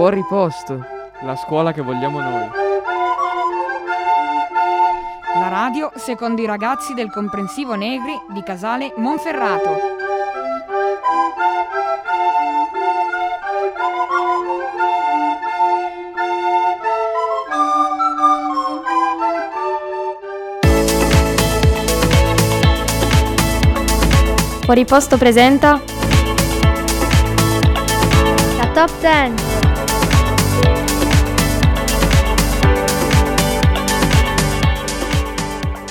Fuori posto, la scuola che vogliamo noi. La radio secondo i ragazzi del comprensivo Negri di Casale Monferrato. Fuori posto presenta La Top 10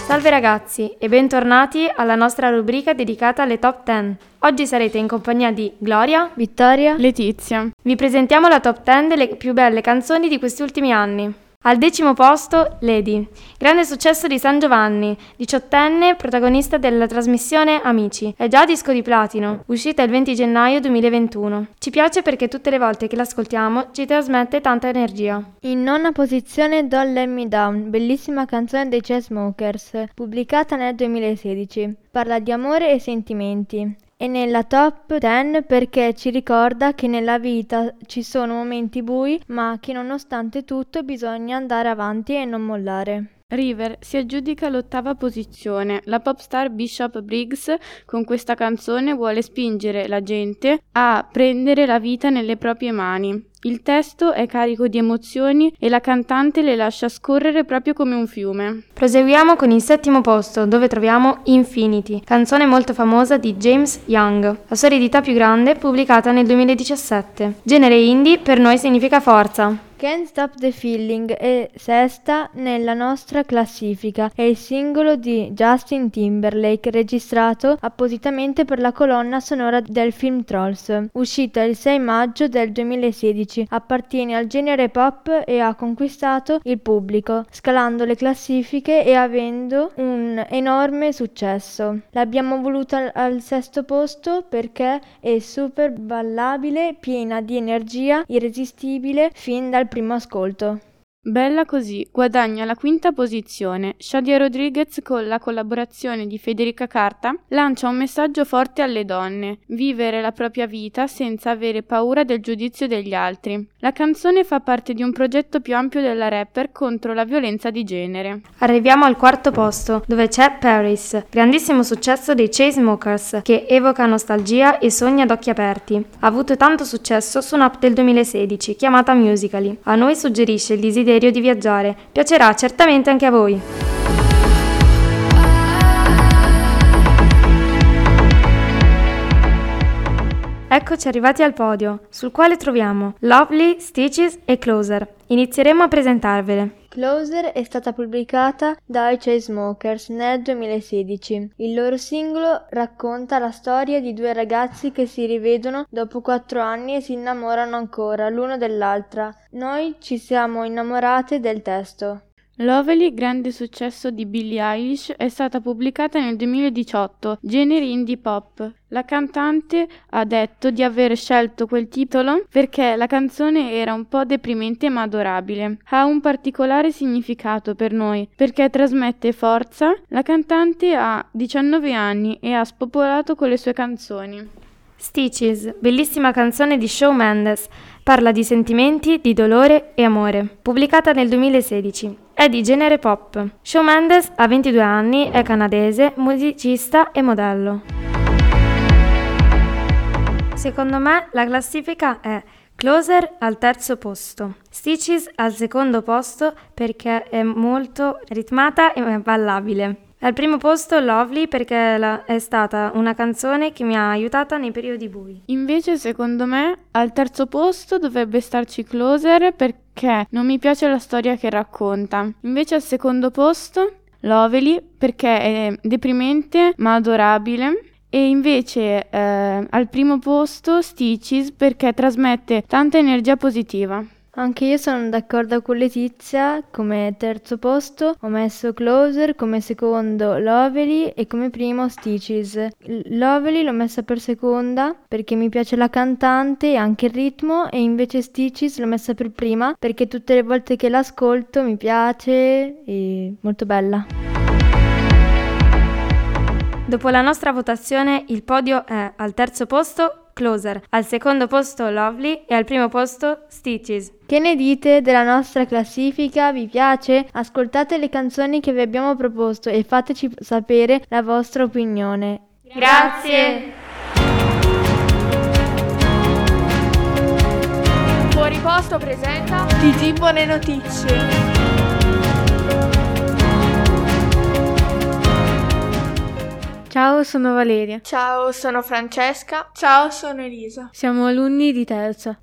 Salve ragazzi e bentornati alla nostra rubrica dedicata alle top 10. Oggi sarete in compagnia di Gloria, Vittoria Letizia. Vi presentiamo la top 10 delle più belle canzoni di questi ultimi anni. Al decimo posto, Lady, grande successo di San Giovanni, diciottenne, protagonista della trasmissione Amici. È già disco di platino, uscita il 20 gennaio 2021. Ci piace perché tutte le volte che l'ascoltiamo ci trasmette tanta energia. In nona posizione Don't Let Me Down, bellissima canzone dei Chainsmokers, pubblicata nel 2016. Parla di amore e sentimenti e nella top 10 perché ci ricorda che nella vita ci sono momenti bui, ma che nonostante tutto bisogna andare avanti e non mollare. River si aggiudica l'ottava posizione. La pop star Bishop Briggs con questa canzone vuole spingere la gente a prendere la vita nelle proprie mani. Il testo è carico di emozioni e la cantante le lascia scorrere proprio come un fiume. Proseguiamo con il settimo posto, dove troviamo Infinity, canzone molto famosa di James Young, la sua eredità più grande pubblicata nel 2017. Genere indie per noi significa forza. Can't Stop the Feeling è sesta nella nostra classifica. È il singolo di Justin Timberlake registrato appositamente per la colonna sonora del film Trolls, uscita il 6 maggio del 2016. Appartiene al genere pop e ha conquistato il pubblico, scalando le classifiche e avendo un enorme successo. L'abbiamo voluta al sesto posto perché è super ballabile, piena di energia, irresistibile fin dal primo ascolto. Bella così guadagna la quinta posizione. Shadia Rodriguez con la collaborazione di Federica Carta lancia un messaggio forte alle donne, vivere la propria vita senza avere paura del giudizio degli altri. La canzone fa parte di un progetto più ampio della rapper contro la violenza di genere. Arriviamo al quarto posto, dove c'è Paris, grandissimo successo dei Chainsmokers, che evoca nostalgia e sogni ad occhi aperti. Ha avuto tanto successo su un'app del 2016 chiamata Musically. A noi suggerisce il desiderio desiderio di viaggiare. Piacerà certamente anche a voi. Eccoci arrivati al podio, sul quale troviamo Lovely, Stitches e Closer. Inizieremo a presentarvele. Closer è stata pubblicata dai Chainsmokers nel 2016. Il loro singolo racconta la storia di due ragazzi che si rivedono dopo quattro anni e si innamorano ancora l'uno dell'altra. Noi ci siamo innamorate del testo. Lovely, grande successo di Billie Eilish, è stata pubblicata nel 2018, genere indie pop. La cantante ha detto di aver scelto quel titolo perché la canzone era un po' deprimente ma adorabile. Ha un particolare significato per noi perché trasmette forza. La cantante ha 19 anni e ha spopolato con le sue canzoni. Stitches, bellissima canzone di Shawn Mendes, parla di sentimenti, di dolore e amore, pubblicata nel 2016. È di genere pop. Shawn Mendes ha 22 anni, è canadese, musicista e modello. Secondo me la classifica è Closer al terzo posto, Stitches al secondo posto perché è molto ritmata e ballabile. Al primo posto Lovely perché è stata una canzone che mi ha aiutata nei periodi bui. Invece secondo me al terzo posto dovrebbe starci Closer perché perché non mi piace la storia che racconta. Invece al secondo posto Lovely perché è deprimente ma adorabile. E invece eh, al primo posto Stitches perché trasmette tanta energia positiva. Anche io sono d'accordo con Letizia, come terzo posto ho messo Closer, come secondo Lovely e come primo Stitches. Lovely l'ho messa per seconda perché mi piace la cantante e anche il ritmo e invece Stitches l'ho messa per prima perché tutte le volte che l'ascolto mi piace e molto bella. Dopo la nostra votazione il podio è al terzo posto Closer, al secondo posto Lovely e al primo posto Stitches. Che ne dite della nostra classifica? Vi piace? Ascoltate le canzoni che vi abbiamo proposto e fateci sapere la vostra opinione. Grazie! Fuori posto presenta TG Buone Notizie. Ciao, sono Valeria. Ciao, sono Francesca. Ciao, sono Elisa. Siamo alunni di terza.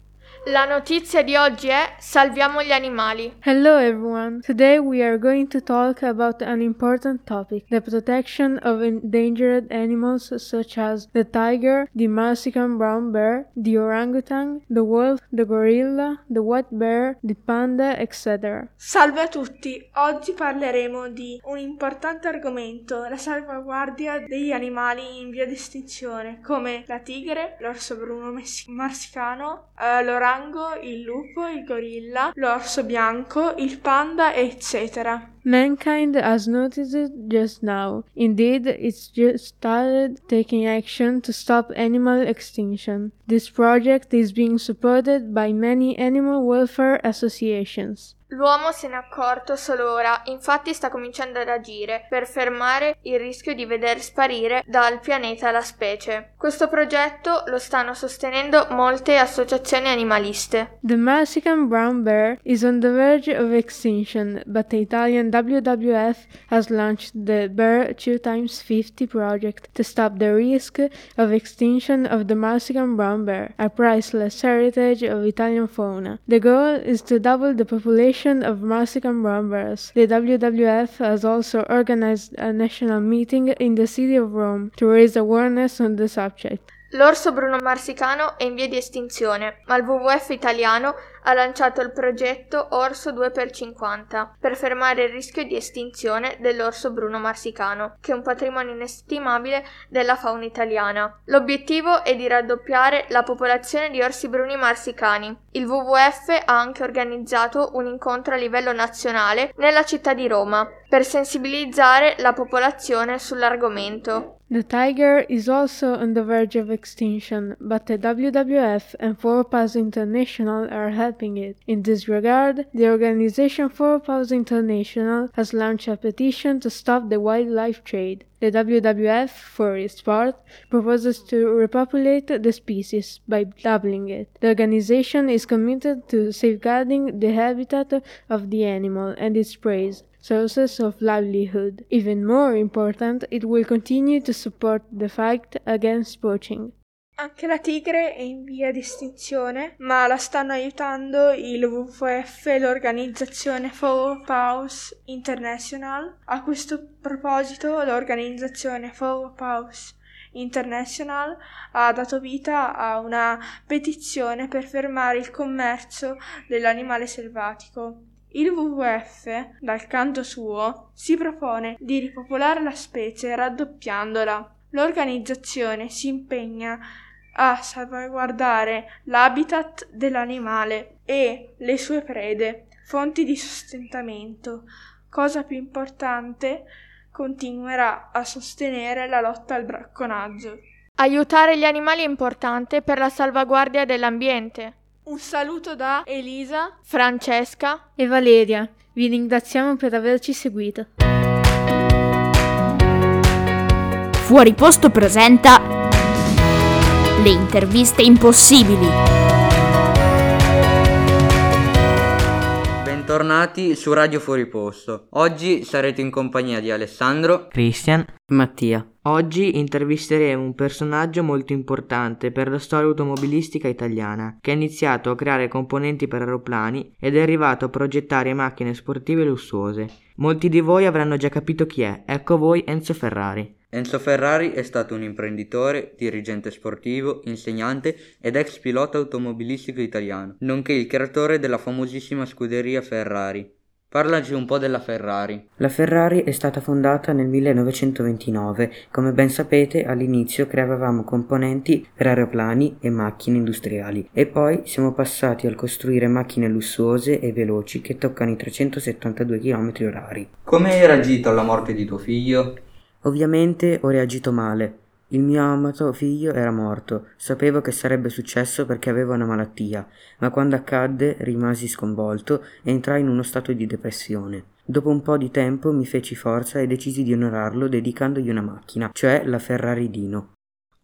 La notizia di oggi è Salviamo gli animali. Hello everyone. Today we are going to talk about an important topic, the protection of endangered animals such as the tiger, the Mexican brown bear, the orangutan, the wolf, the gorilla, the white bear, the panda, etc. Salve a tutti. Oggi parleremo di un importante argomento, la salvaguardia degli animali in via di estinzione, come la tigre, l'orso bruno marsicano, eh, l'orangutan Rango, il lupo, il gorilla, l'orso bianco, il panda, eccetera. Mankind has noticed it just now. Indeed, it's just started taking action to stop animal extinction. This project is being supported by many animal welfare associations. L'uomo se n'è accorto solo ora, infatti sta cominciando ad agire per fermare il rischio di veder sparire dal pianeta la specie. Questo progetto lo stanno sostenendo molte associazioni animaliste. The Mexican brown bear is on the verge of extinction, but the Italian WWF has launched the Bear 2x50 project to stop the risk of extinction of the Mexican brown bear, a priceless heritage of Italian fauna. The goal is to double the population of Mexican brown bears. The WWF has also organized a national meeting in the city of Rome to raise awareness on the subject. L'orso bruno marsicano è in via di estinzione, ma il WWF italiano ha lanciato il progetto Orso 2x50 per fermare il rischio di estinzione dell'orso bruno marsicano, che è un patrimonio inestimabile della fauna italiana. L'obiettivo è di raddoppiare la popolazione di orsi bruni marsicani. Il WWF ha anche organizzato un incontro a livello nazionale nella città di Roma per sensibilizzare la popolazione sull'argomento. The tiger is also on the verge of extinction, but the WWF and Four Paws International are helping it. In this regard, the organization Four Paws International has launched a petition to stop the wildlife trade. The WWF, for its part, proposes to repopulate the species by doubling it. The organization is committed to safeguarding the habitat of the animal and its prey sources of livelihood. Even more important, it will continue to support the fight against poaching. Anche la tigre è in via di estinzione, ma la stanno aiutando il WWF l'organizzazione Four Paws International. A questo proposito, l'organizzazione Four Paws International ha dato vita a una petizione per fermare il commercio dell'animale selvatico. Il WWF, dal canto suo, si propone di ripopolare la specie raddoppiandola. L'organizzazione si impegna a salvaguardare l'habitat dell'animale e le sue prede, fonti di sostentamento. Cosa più importante, continuerà a sostenere la lotta al bracconaggio. Aiutare gli animali è importante per la salvaguardia dell'ambiente. Un saluto da Elisa, Francesca e Valeria. Vi ringraziamo per averci seguito. Fuori posto presenta le interviste impossibili. Bentornati su Radio Fuori Posto. Oggi sarete in compagnia di Alessandro, Christian, Mattia. Oggi intervisteremo un personaggio molto importante per la storia automobilistica italiana, che ha iniziato a creare componenti per aeroplani ed è arrivato a progettare macchine sportive lussuose. Molti di voi avranno già capito chi è, ecco voi Enzo Ferrari. Enzo Ferrari è stato un imprenditore, dirigente sportivo, insegnante ed ex pilota automobilistico italiano, nonché il creatore della famosissima scuderia Ferrari. Parlaci un po' della Ferrari. La Ferrari è stata fondata nel 1929. Come ben sapete, all'inizio creavamo componenti per aeroplani e macchine industriali e poi siamo passati al costruire macchine lussuose e veloci che toccano i 372 km h Come hai reagito alla morte di tuo figlio? Ovviamente ho reagito male. Il mio amato figlio era morto, sapevo che sarebbe successo perché aveva una malattia, ma quando accadde rimasi sconvolto e entrai in uno stato di depressione. Dopo un po' di tempo mi feci forza e decisi di onorarlo dedicandogli una macchina, cioè la Ferrari Dino.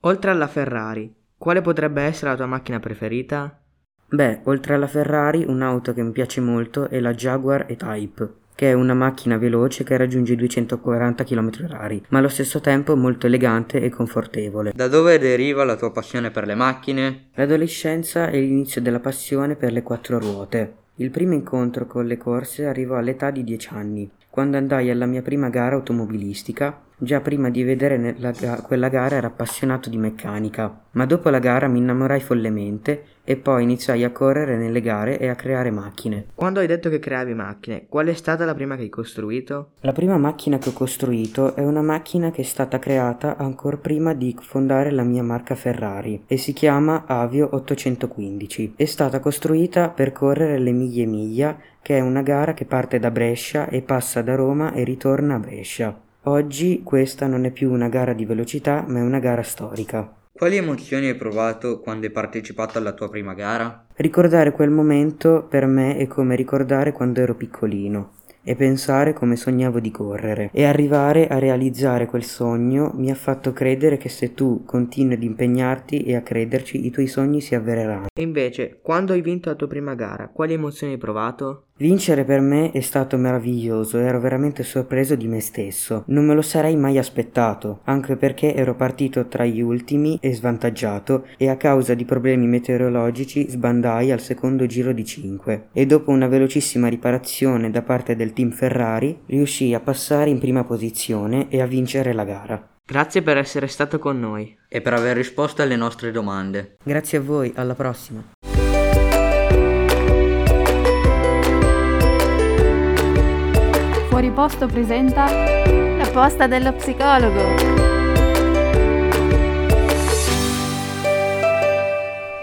Oltre alla Ferrari, quale potrebbe essere la tua macchina preferita? Beh, oltre alla Ferrari, un'auto che mi piace molto è la Jaguar E-Type che è una macchina veloce che raggiunge i 240 km/h, ma allo stesso tempo molto elegante e confortevole. Da dove deriva la tua passione per le macchine? L'adolescenza è l'inizio della passione per le quattro ruote. Il primo incontro con le corse arrivò all'età di 10 anni, quando andai alla mia prima gara automobilistica Già prima di vedere ga- quella gara ero appassionato di meccanica, ma dopo la gara mi innamorai follemente e poi iniziai a correre nelle gare e a creare macchine. Quando hai detto che creavi macchine, qual è stata la prima che hai costruito? La prima macchina che ho costruito è una macchina che è stata creata ancora prima di fondare la mia marca Ferrari e si chiama Avio 815. È stata costruita per correre le miglia e miglia, che è una gara che parte da Brescia e passa da Roma e ritorna a Brescia. Oggi questa non è più una gara di velocità, ma è una gara storica. Quali emozioni hai provato quando hai partecipato alla tua prima gara? Ricordare quel momento per me è come ricordare quando ero piccolino e pensare come sognavo di correre e arrivare a realizzare quel sogno mi ha fatto credere che se tu continui ad impegnarti e a crederci i tuoi sogni si avvereranno. E invece, quando hai vinto la tua prima gara, quali emozioni hai provato? Vincere per me è stato meraviglioso, ero veramente sorpreso di me stesso. Non me lo sarei mai aspettato, anche perché ero partito tra gli ultimi e svantaggiato e a causa di problemi meteorologici sbandai al secondo giro di 5 e dopo una velocissima riparazione da parte del team Ferrari riuscii a passare in prima posizione e a vincere la gara. Grazie per essere stato con noi e per aver risposto alle nostre domande. Grazie a voi, alla prossima. Fuori posto presenta La posta dello psicologo.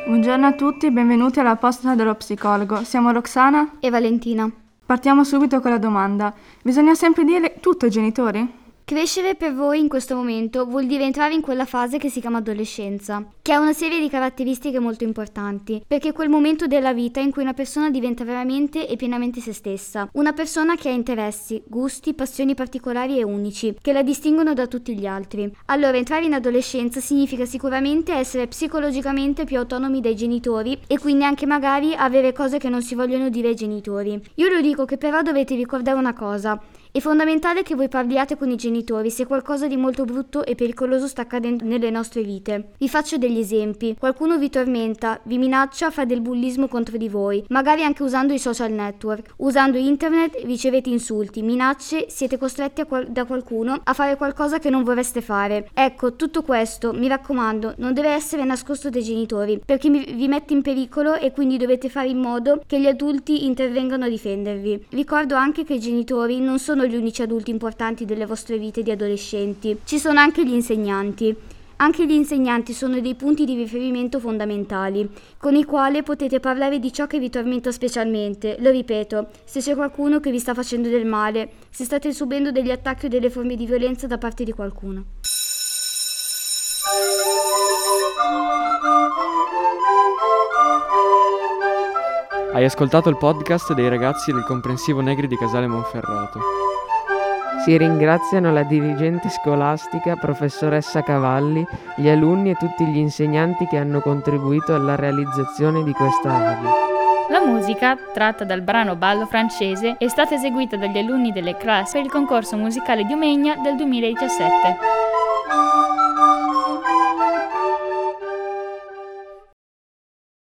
Buongiorno a tutti e benvenuti alla posta dello psicologo. Siamo Roxana e Valentina. Partiamo subito con la domanda. Bisogna sempre dire tutto ai genitori? Crescere per voi in questo momento vuol dire entrare in quella fase che si chiama adolescenza, che ha una serie di caratteristiche molto importanti, perché è quel momento della vita in cui una persona diventa veramente e pienamente se stessa, una persona che ha interessi, gusti, passioni particolari e unici, che la distinguono da tutti gli altri. Allora entrare in adolescenza significa sicuramente essere psicologicamente più autonomi dai genitori e quindi anche magari avere cose che non si vogliono dire ai genitori. Io lo dico che però dovete ricordare una cosa, è fondamentale che voi parliate con i genitori se qualcosa di molto brutto e pericoloso sta accadendo nelle nostre vite. Vi faccio degli esempi. Qualcuno vi tormenta, vi minaccia, fa del bullismo contro di voi, magari anche usando i social network. Usando internet ricevete insulti, minacce, siete costretti qual- da qualcuno a fare qualcosa che non vorreste fare. Ecco, tutto questo, mi raccomando, non deve essere nascosto dai genitori, perché vi mette in pericolo e quindi dovete fare in modo che gli adulti intervengano a difendervi. Ricordo anche che i genitori non sono sono gli unici adulti importanti delle vostre vite di adolescenti, ci sono anche gli insegnanti. Anche gli insegnanti sono dei punti di riferimento fondamentali, con i quali potete parlare di ciò che vi tormenta specialmente. Lo ripeto, se c'è qualcuno che vi sta facendo del male, se state subendo degli attacchi o delle forme di violenza da parte di qualcuno. Hai ascoltato il podcast dei ragazzi del comprensivo Negri di Casale Monferrato. Si ringraziano la dirigente scolastica, professoressa Cavalli, gli alunni e tutti gli insegnanti che hanno contribuito alla realizzazione di questa radio. La musica, tratta dal brano Ballo francese, è stata eseguita dagli alunni delle classi per il concorso musicale di Omegna del 2017.